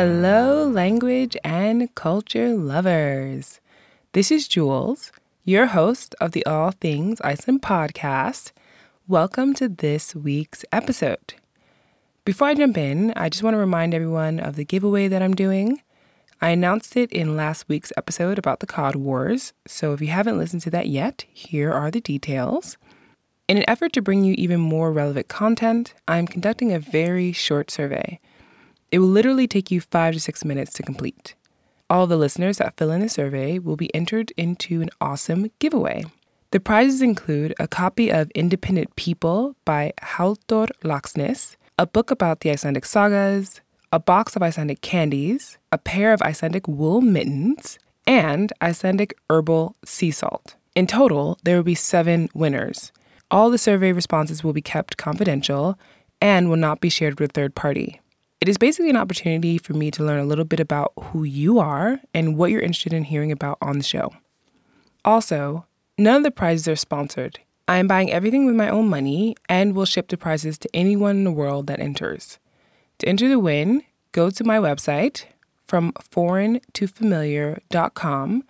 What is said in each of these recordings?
Hello, language and culture lovers. This is Jules, your host of the All Things Iceland podcast. Welcome to this week's episode. Before I jump in, I just want to remind everyone of the giveaway that I'm doing. I announced it in last week's episode about the Cod Wars, so if you haven't listened to that yet, here are the details. In an effort to bring you even more relevant content, I'm conducting a very short survey. It will literally take you five to six minutes to complete. All the listeners that fill in the survey will be entered into an awesome giveaway. The prizes include a copy of Independent People by Halldór Laxness, a book about the Icelandic sagas, a box of Icelandic candies, a pair of Icelandic wool mittens, and Icelandic herbal sea salt. In total, there will be seven winners. All the survey responses will be kept confidential and will not be shared with a third party. It is basically an opportunity for me to learn a little bit about who you are and what you're interested in hearing about on the show. Also, none of the prizes are sponsored. I am buying everything with my own money and will ship the prizes to anyone in the world that enters. To enter the win, go to my website from foreign2familiar.com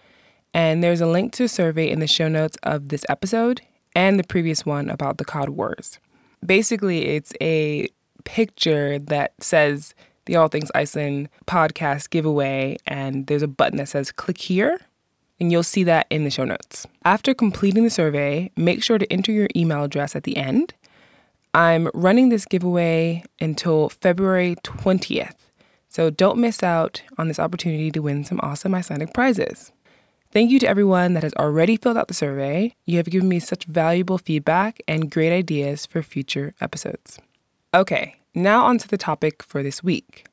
and there's a link to a survey in the show notes of this episode and the previous one about the Cod Wars. Basically, it's a picture that says the All Things Iceland podcast giveaway, and there's a button that says click here, and you'll see that in the show notes. After completing the survey, make sure to enter your email address at the end. I'm running this giveaway until February 20th, so don't miss out on this opportunity to win some awesome Icelandic prizes. Thank you to everyone that has already filled out the survey. You have given me such valuable feedback and great ideas for future episodes. Okay, now on to the topic for this week.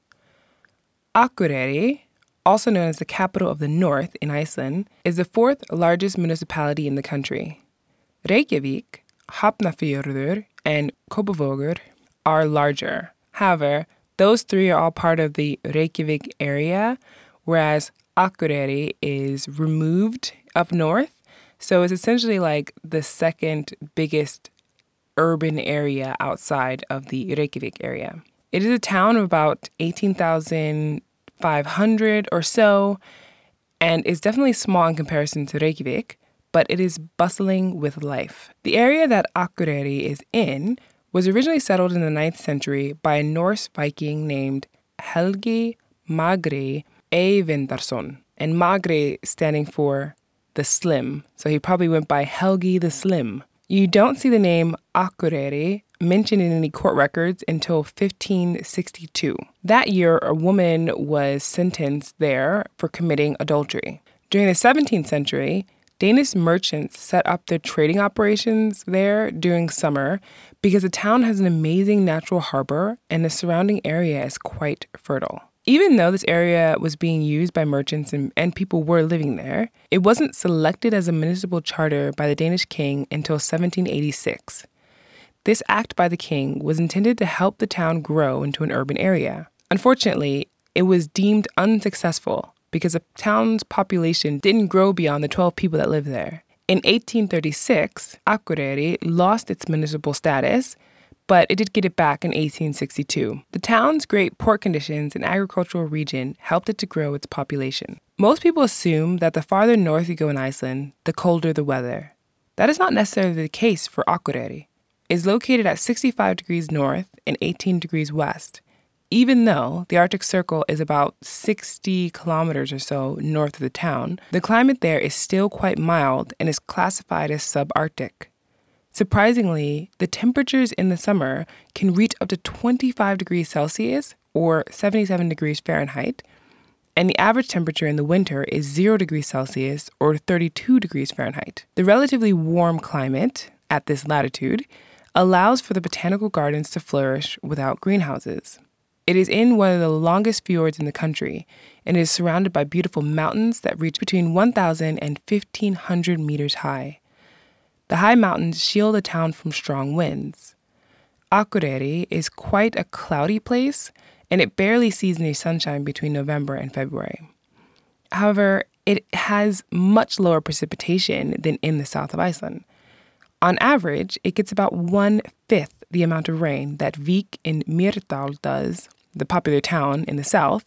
Akureyri, also known as the capital of the north in Iceland, is the fourth largest municipality in the country. Reykjavik, Hafnarfjörður, and Kópavogur are larger. However, those three are all part of the Reykjavik area, whereas Akureyri is removed up north. So it's essentially like the second biggest urban area outside of the Reykjavik area. It is a town of about 18,500 or so, and is definitely small in comparison to Reykjavik, but it is bustling with life. The area that Akureyri is in was originally settled in the 9th century by a Norse Viking named Helgi Magri Eyvindarson, and Magri standing for the Slim. So he probably went by Helgi the Slim. You don't see the name Akureyri mentioned in any court records until 1562. That year, a woman was sentenced there for committing adultery. During the 17th century, Danish merchants set up their trading operations there during summer because the town has an amazing natural harbor and the surrounding area is quite fertile. Even though this area was being used by merchants and, and, people were living there, it wasn't selected as a municipal charter by the Danish king until 1786. This act by the king was intended to help the town grow into an urban area. Unfortunately, it was deemed unsuccessful because the town's population didn't grow beyond the 12 people that lived there. In 1836, Akureyri lost its municipal status but it did get it back in 1862. The town's great port conditions and agricultural region helped it to grow its population. Most people assume that the farther north you go in Iceland, the colder the weather. That is not necessarily the case for Akureyri. Is located at 65 degrees north and 18 degrees west. Even though the Arctic Circle is about 60 kilometers or so north of the town, the climate there is still quite mild and is classified as subarctic. Surprisingly, the temperatures in the summer can reach up to 25 degrees Celsius or 77 degrees Fahrenheit, and the average temperature in the winter is 0 degrees Celsius or 32 degrees Fahrenheit. The relatively warm climate at this latitude allows for the botanical gardens to flourish without greenhouses. It is in one of the longest fjords in the country and is surrounded by beautiful mountains that reach between 1,000 and 1,500 meters high. The high mountains shield the town from strong winds. Akureyri is quite a cloudy place, and it barely sees any sunshine between November and February. However, it has much lower precipitation than in the south of Iceland. On average, it gets about one fifth the amount of rain that Vik in Mýrdal does, the popular town in the south,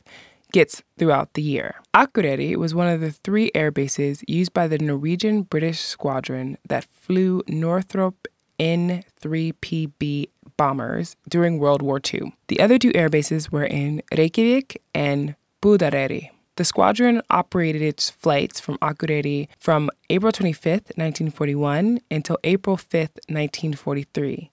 gets throughout the year. Akureyri was one of the three air bases used by the Norwegian British squadron that flew Northrop N-3PB bombers during World War II. The other two air bases were in Reykjavik and Búðareyri. The squadron operated its flights from Akureyri from April 25, 1941 until April 5, 1943.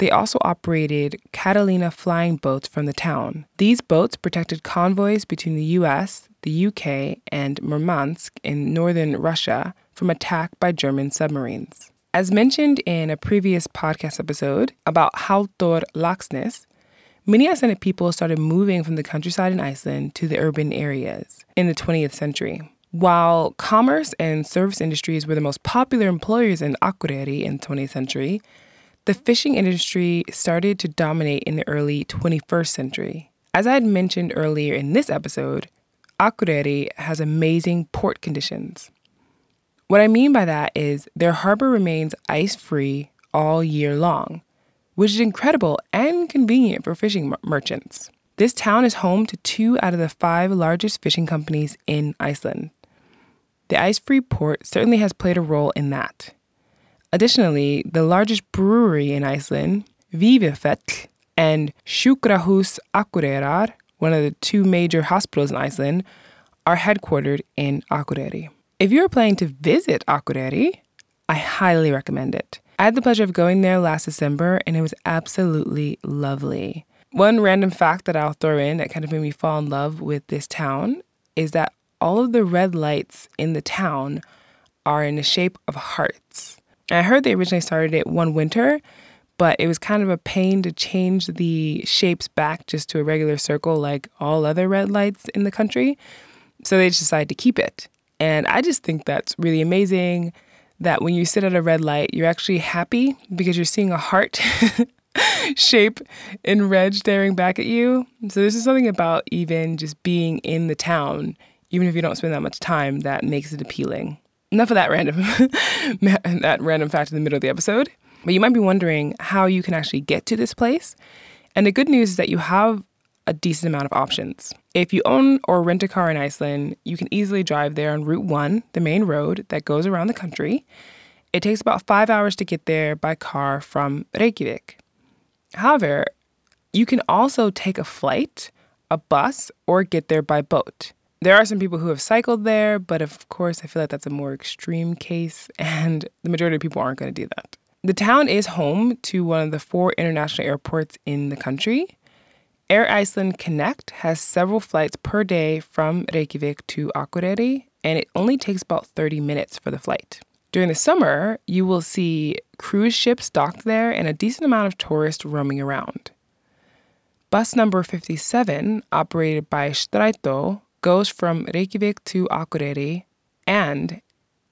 They also operated Catalina flying boats from the town. These boats protected convoys between the US, the UK, and Murmansk in northern Russia from attack by German submarines. As mentioned in a previous podcast episode about Halldór Laxness, many Icelandic people started moving from the countryside in Iceland to the urban areas in the 20th century. While commerce and service industries were the most popular employers in Akureyri in the 20th century, the fishing industry started to dominate in the early 21st century. As I had mentioned earlier in this episode, Akureyri has amazing port conditions. What I mean by that is their harbor remains ice free all year long, which is incredible and convenient for fishing merchants. This town is home to two out of the five largest fishing companies in Iceland. The ice free port certainly has played a role in that. Additionally, the largest brewery in Iceland, Vífilfell, and Sjúkrahús Akureyrar, one of the two major hospitals in Iceland, are headquartered in Akureyri. If you're planning to visit Akureyri, I highly recommend it. I had the pleasure of going there last December and it was absolutely lovely. One random fact that I'll throw in that kind of made me fall in love with this town is that all of the red lights in the town are in the shape of hearts. I heard they originally started it one winter, but it was kind of a pain to change the shapes back just to a regular circle like all other red lights in the country. So they just decided to keep it. And I just think that's really amazing that when you sit at a red light, you're actually happy because you're seeing a heart shape in red staring back at you. So there's just something about even just being in the town, even if you don't spend that much time, that makes it appealing. Enough of that random that random fact in the middle of the episode. But you might be wondering how you can actually get to this place. And the good news is that you have a decent amount of options. If you own or rent a car in Iceland, you can easily drive there on Route 1, the main road that goes around the country. It takes about five hours to get there by car from Reykjavik. However, you can also take a flight, a bus, or get there by boat. There are some people who have cycled there, but of course, I feel like that's a more extreme case, and the majority of people aren't going to do that. The town is home to one of the four international airports in the country. Air Iceland Connect has several flights per day from Reykjavik to Akureyri, and it only takes about 30 minutes for the flight. During the summer, you will see cruise ships docked there and a decent amount of tourists roaming around. Bus number 57, operated by Strætó, goes from Reykjavik to Akureyri, and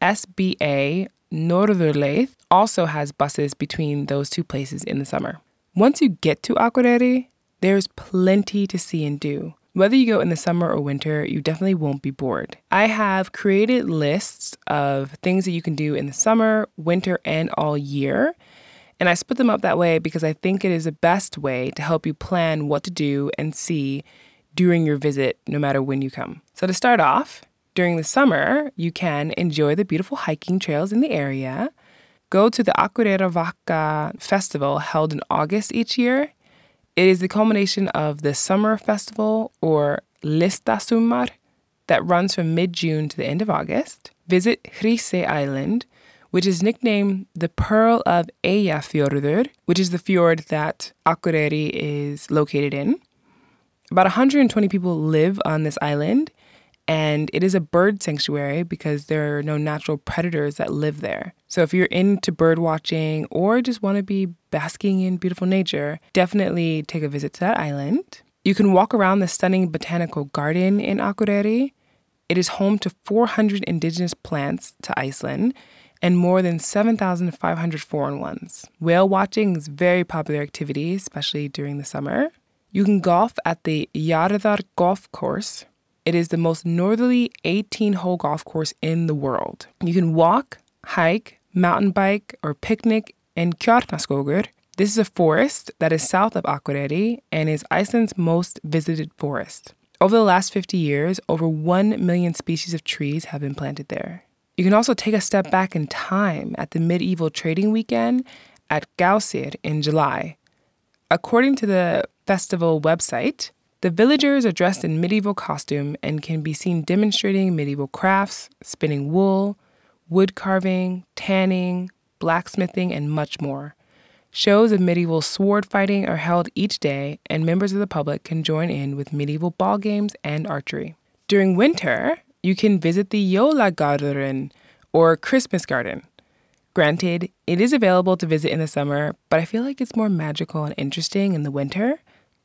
SBA Norðurleið also has buses between those two places in the summer. Once you get to Akureyri, there's plenty to see and do. Whether you go in the summer or winter, you definitely won't be bored. I have created lists of things that you can do in the summer, winter, and all year. And I split them up that way because I think it is the best way to help you plan what to do and see during your visit, no matter when you come. So, to start off, during the summer, you can enjoy the beautiful hiking trails in the area. Go to the Akureyrarvaka festival held in August each year. It is the culmination of the summer festival or Listasumar that runs from mid June to the end of August. Visit Hrísey Island, which is nicknamed the Pearl of Eyjafjörður, which is the fjord that Akureyri is located in. About 120 people live on this island, and it is a bird sanctuary because there are no natural predators that live there. So if you're into bird watching or just want to be basking in beautiful nature, definitely take a visit to that island. You can walk around the stunning botanical garden in Akureyri. It is home to 400 indigenous plants to Iceland and more than 7,500 foreign ones. Whale watching is very popular activity, especially during the summer. You can golf at the Jaðar Golf Course, it is the most northerly 18 hole golf course in the world. You can walk, hike, mountain bike, or picnic in Kjarnaskógur. This is a forest that is south of Akureyri and is Iceland's most visited forest. Over the last 50 years, over 1 million species of trees have been planted there. You can also take a step back in time at the medieval trading weekend at Gásir in July. According to the festival website, the villagers are dressed in medieval costume and can be seen demonstrating medieval crafts, spinning wool, wood carving, tanning, blacksmithing, and much more. Shows of medieval sword fighting are held each day, and members of the public can join in with medieval ball games and archery. During winter, you can visit the Jólagarðurinn, or Christmas garden. Granted, it is available to visit in the summer, but I feel like it's more magical and interesting in the winter.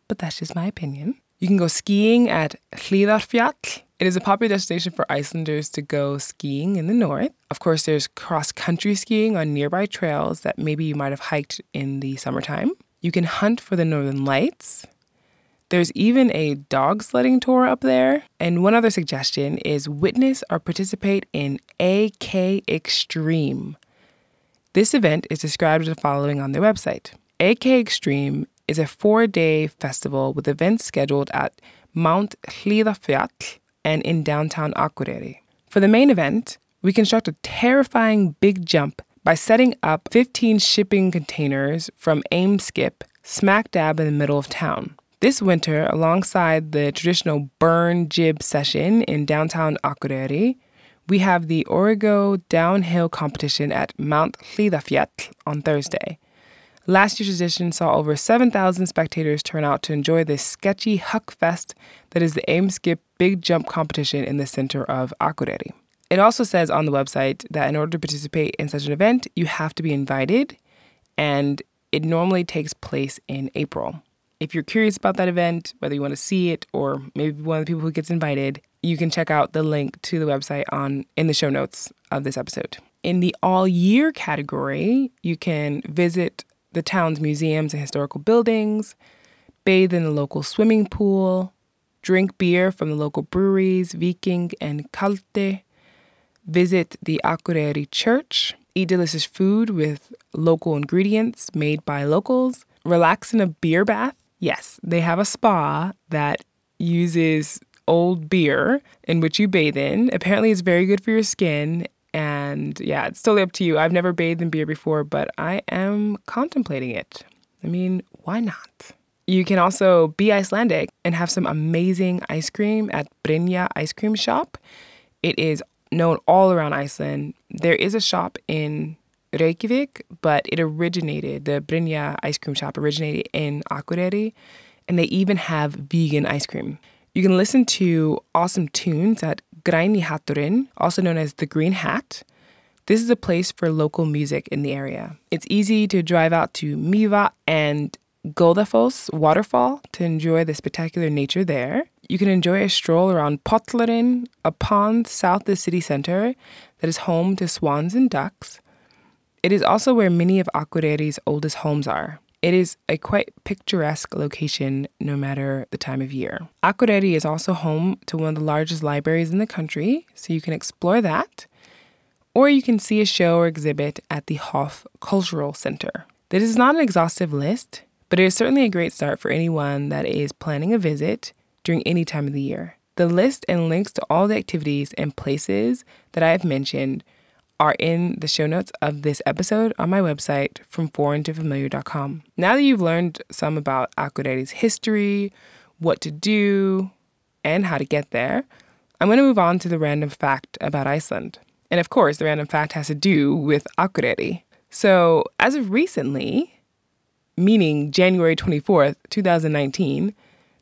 But that's just my opinion. You can go skiing at Hlíðarfjall. It is a popular destination for Icelanders to go skiing in the north. Of course, there's cross country skiing on nearby trails that maybe you might have hiked in the summertime. You can hunt for the northern lights. There's even a dog sledding tour up there. And one other suggestion is witness or participate in AK Extreme. This event is described as the following on their website. AK Extreme is a four day festival with events scheduled at Mount Hlíðarfjall and in downtown Akureyri. For the main event, we construct a terrifying big jump by setting up 15 shipping containers from Eimskip smack dab in the middle of town. This winter, alongside the traditional burn jib session in downtown Akureyri, we have the Origo downhill competition at Mount Hlíðarfjall on Thursday. Last year's edition saw over 7,000 spectators turn out to enjoy this sketchy Huck Fest that is the Eimskip Big Jump competition in the center of Akureyri. It also says on the website that in order to participate in such an event, you have to be invited, and it normally takes place in April. If you're curious about that event, whether you want to see it or maybe one of the people who gets invited, you can check out the link to the website on in the show notes of this episode. In the all year category, you can visit the town's museums and historical buildings, bathe in the local swimming pool, drink beer from the local breweries, Viking and Kaldi, visit the Akureyri Church, eat delicious food with local ingredients made by locals, relax in a beer bath. Yes, they have a spa that uses old beer in which you bathe in. Apparently, it's very good for your skin and yeah, it's totally up to you. I've never bathed in beer before, but I am contemplating it. I mean, why not? You can also be Icelandic and have some amazing ice cream at Brynja Ice Cream Shop. It is known all around Iceland. There is a shop in Reykjavik, but it originated, the Brynja Ice Cream Shop originated in Akureyri, and they even have vegan ice cream. You can listen to awesome tunes at Græni Hatturinn, also known as the Green Hat. This is a place for local music in the area. It's easy to drive out to Mývatn and Goðafoss waterfall to enjoy the spectacular nature there. You can enjoy a stroll around Pollurinn, a pond south of the city center that is home to swans and ducks. It is also where many of Akureyri's oldest homes are. It is a quite picturesque location no matter the time of year. Akureyri is also home to one of the largest libraries in the country, so you can explore that. Or you can see a show or exhibit at the Hof Cultural Center. This is not an exhaustive list, but it is certainly a great start for anyone that is planning a visit during any time of the year. The list and links to all the activities and places that I have mentioned are in the show notes of this episode on my website from foreigntofamiliar.com. Now that you've learned some about Akureyri's history, what to do, and how to get there, I'm going to move on to the random fact about Iceland. And of course, the random fact has to do with Akureyri. So, as of recently, meaning January 24th, 2019,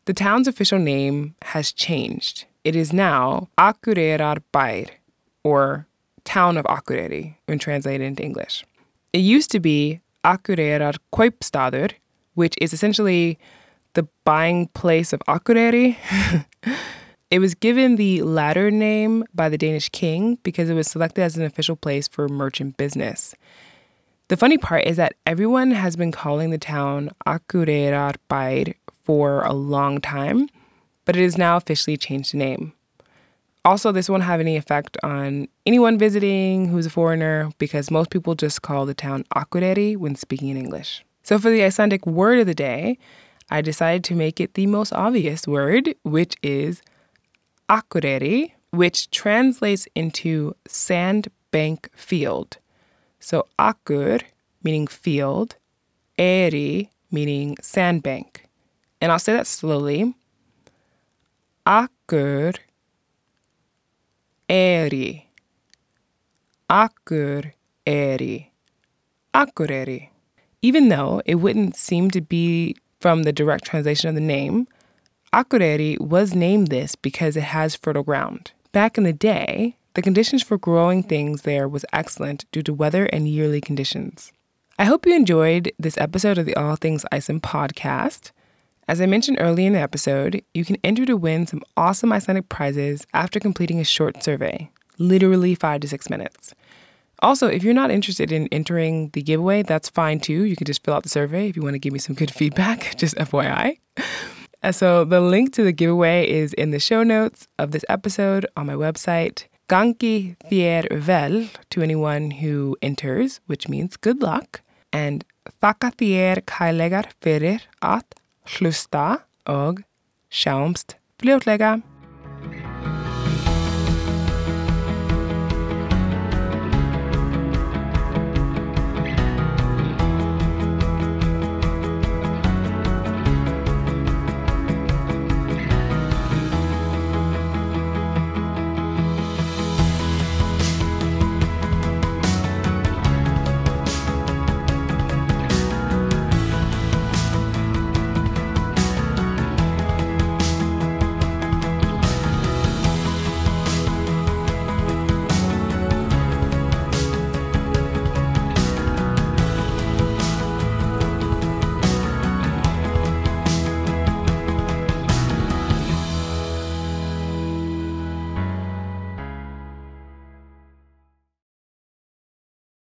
the town's official name has changed. It is now Akureyrarbær, or town of Akureyri when translated into English. It used to be Akureyrar Kaupstaður, which is essentially the buying place of Akureyri. it was given the latter name by the Danish king because it was selected as an official place for merchant business. The funny part is that everyone has been calling the town Akureyrarbær for a long time, but it has now officially changed name. Also, this won't have any effect on anyone visiting who's a foreigner because most people just call the town Akureyri when speaking in English. So, for the Icelandic word of the day, I decided to make it the most obvious word, which is akureyri, which translates into sandbank field. So akur, meaning field, eri, meaning sandbank. And I'll say that slowly. Akur eri. Akur eri. Akureyri. Even though it wouldn't seem to be from the direct translation of the name, Akureyri was named this because it has fertile ground. Back in the day, the conditions for growing things there was excellent due to weather and yearly conditions. I hope you enjoyed this episode of the All Things Iceland podcast. As I mentioned earlier in the episode, you can enter to win some awesome Icelandic prizes after completing a short survey, literally five to six minutes. Also, if you're not interested in entering the giveaway, that's fine too. You can just fill out the survey if you want to give me some good feedback, just FYI. Uh, so, the link to the giveaway is in the show notes of this episode on my website. Gangi þér vel to anyone who enters, which means good luck. And þakka þér fyrir að schlusta og skjermst pilotlega.